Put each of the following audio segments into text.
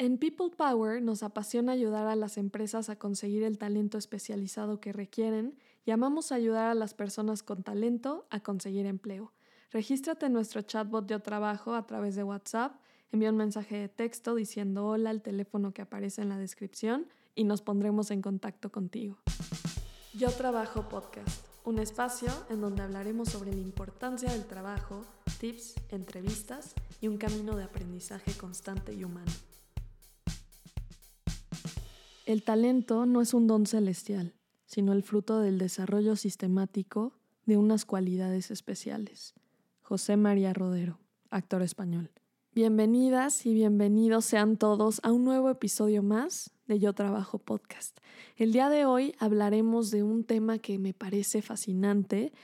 En People Power nos apasiona ayudar a las empresas a conseguir el talento especializado que requieren y amamos ayudar a las personas con talento a conseguir empleo. Regístrate en nuestro chatbot de trabajo a través de WhatsApp, envía un mensaje de texto diciendo hola al teléfono que aparece en la descripción y nos pondremos en contacto contigo. Yo Trabajo Podcast, un espacio en donde hablaremos sobre la importancia del trabajo, tips, entrevistas y un camino de aprendizaje constante y humano. El talento no es un don celestial, sino el fruto del desarrollo sistemático de unas cualidades especiales. José María Rodero, actor español. Bienvenidas y bienvenidos sean todos a un nuevo episodio más de Yo Trabajo Podcast. El día de hoy hablaremos de un tema que me parece fascinante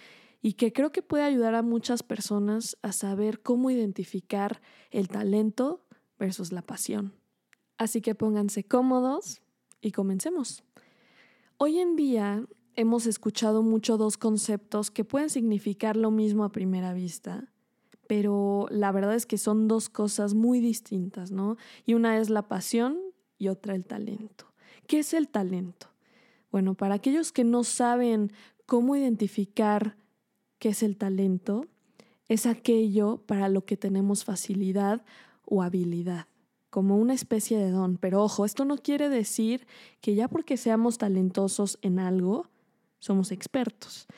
y que creo que puede ayudar a muchas personas a saber cómo identificar el talento versus la pasión. Así que pónganse cómodos, y comencemos. Hoy en día hemos escuchado mucho dos conceptos que pueden significar lo mismo a primera vista, pero la verdad es que son dos cosas muy distintas, ¿no? Y una es la pasión y otra el talento. ¿Qué es el talento? Bueno, para aquellos que no saben cómo identificar qué es el talento, es aquello para lo que tenemos facilidad o habilidad como una especie de don. Pero ojo, esto no quiere decir que ya porque seamos talentosos en algo, somos expertos.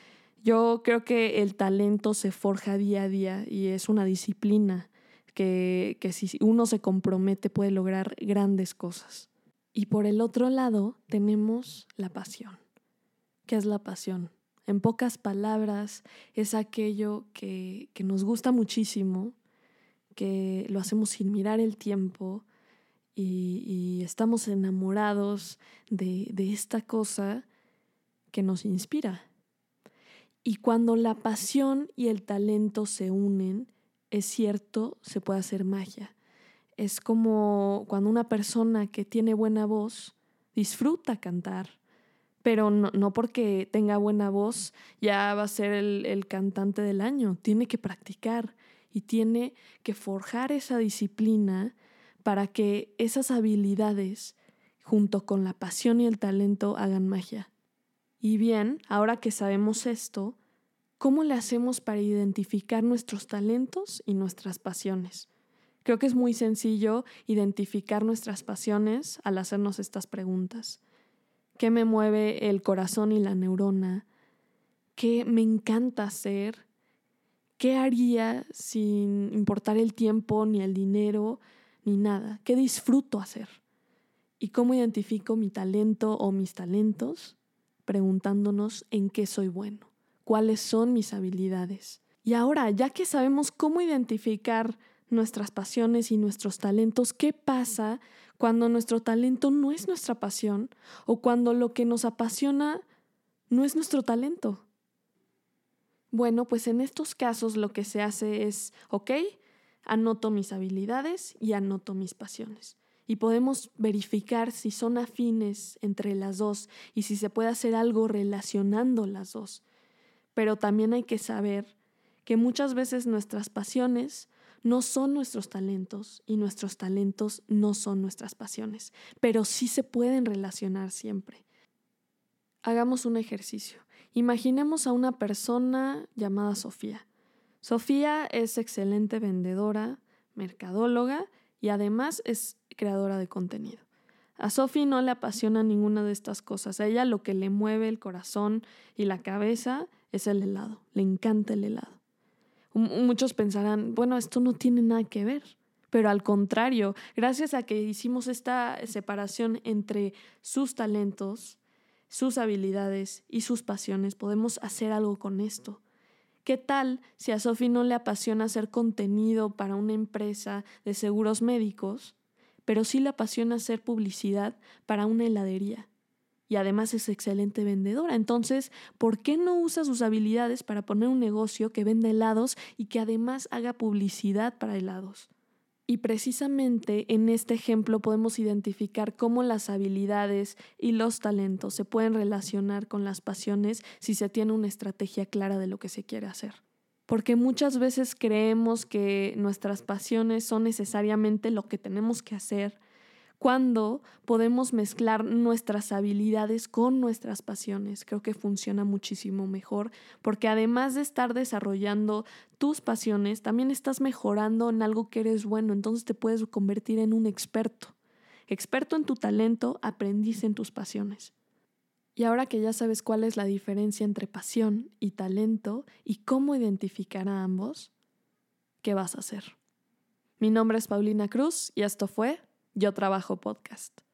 Yo creo que el talento se forja día a día y es una disciplina que, que si uno se compromete puede lograr grandes cosas. Y por el otro lado tenemos la pasión. ¿Qué es la pasión? En pocas palabras, es aquello que, que nos gusta muchísimo, que lo hacemos sin mirar el tiempo y, estamos enamorados de, esta cosa que nos inspira. Y cuando la pasión y el talento se unen, es cierto, se puede hacer magia. Es como cuando una persona que tiene buena voz disfruta cantar, pero no, porque tenga buena voz ya va a ser el cantante del año, tiene que practicar y tiene que forjar esa disciplina para que esas habilidades, junto con la pasión y el talento, hagan magia. Y bien, ahora que sabemos esto, ¿cómo le hacemos para identificar nuestros talentos y nuestras pasiones? Creo que es muy sencillo identificar nuestras pasiones al hacernos estas preguntas. ¿Qué me mueve el corazón y la neurona? ¿Qué me encanta hacer? ¿Qué haría sin importar el tiempo, ni el dinero, ni nada? ¿Qué disfruto hacer? ¿Y cómo identifico mi talento o mis talentos? Preguntándonos en qué soy bueno, cuáles son mis habilidades. Y ahora, ya que sabemos cómo identificar nuestras pasiones y nuestros talentos, ¿qué pasa cuando nuestro talento no es nuestra pasión o cuando lo que nos apasiona no es nuestro talento? Bueno, pues en estos casos lo que se hace es, ok, anoto mis habilidades y anoto mis pasiones. Y podemos verificar si son afines entre las dos y si se puede hacer algo relacionando las dos. Pero también hay que saber que muchas veces nuestras pasiones no son nuestros talentos y nuestros talentos no son nuestras pasiones, pero sí se pueden relacionar siempre. Hagamos un ejercicio. Imaginemos a una persona llamada Sofía. Sofía es excelente vendedora, mercadóloga y además es creadora de contenido. A Sofía no le apasiona ninguna de estas cosas. A ella lo que le mueve el corazón y la cabeza es el helado. Le encanta el helado. Muchos pensarán, bueno, esto no tiene nada que ver. Pero al contrario, gracias a que hicimos esta separación entre sus talentos sus habilidades y sus pasiones, podemos hacer algo con esto. ¿Qué tal si a Sophie no le apasiona hacer contenido para una empresa de seguros médicos, pero sí le apasiona hacer publicidad para una heladería? Y además es excelente vendedora. Entonces, ¿por qué no usa sus habilidades para poner un negocio que venda helados y que además haga publicidad para helados? Y precisamente en este ejemplo podemos identificar cómo las habilidades y los talentos se pueden relacionar con las pasiones si se tiene una estrategia clara de lo que se quiere hacer. Porque muchas veces creemos que nuestras pasiones son necesariamente lo que tenemos que hacer, cuando podemos mezclar nuestras habilidades con nuestras pasiones. Creo que funciona muchísimo mejor porque además de estar desarrollando tus pasiones, también estás mejorando en algo que eres bueno, entonces te puedes convertir en un experto. Experto en tu talento, aprendiz en tus pasiones. Y ahora que ya sabes cuál es la diferencia entre pasión y talento y cómo identificar a ambos, ¿qué vas a hacer? Mi nombre es Paulina Cruz y esto fue Yo Trabajo Podcast.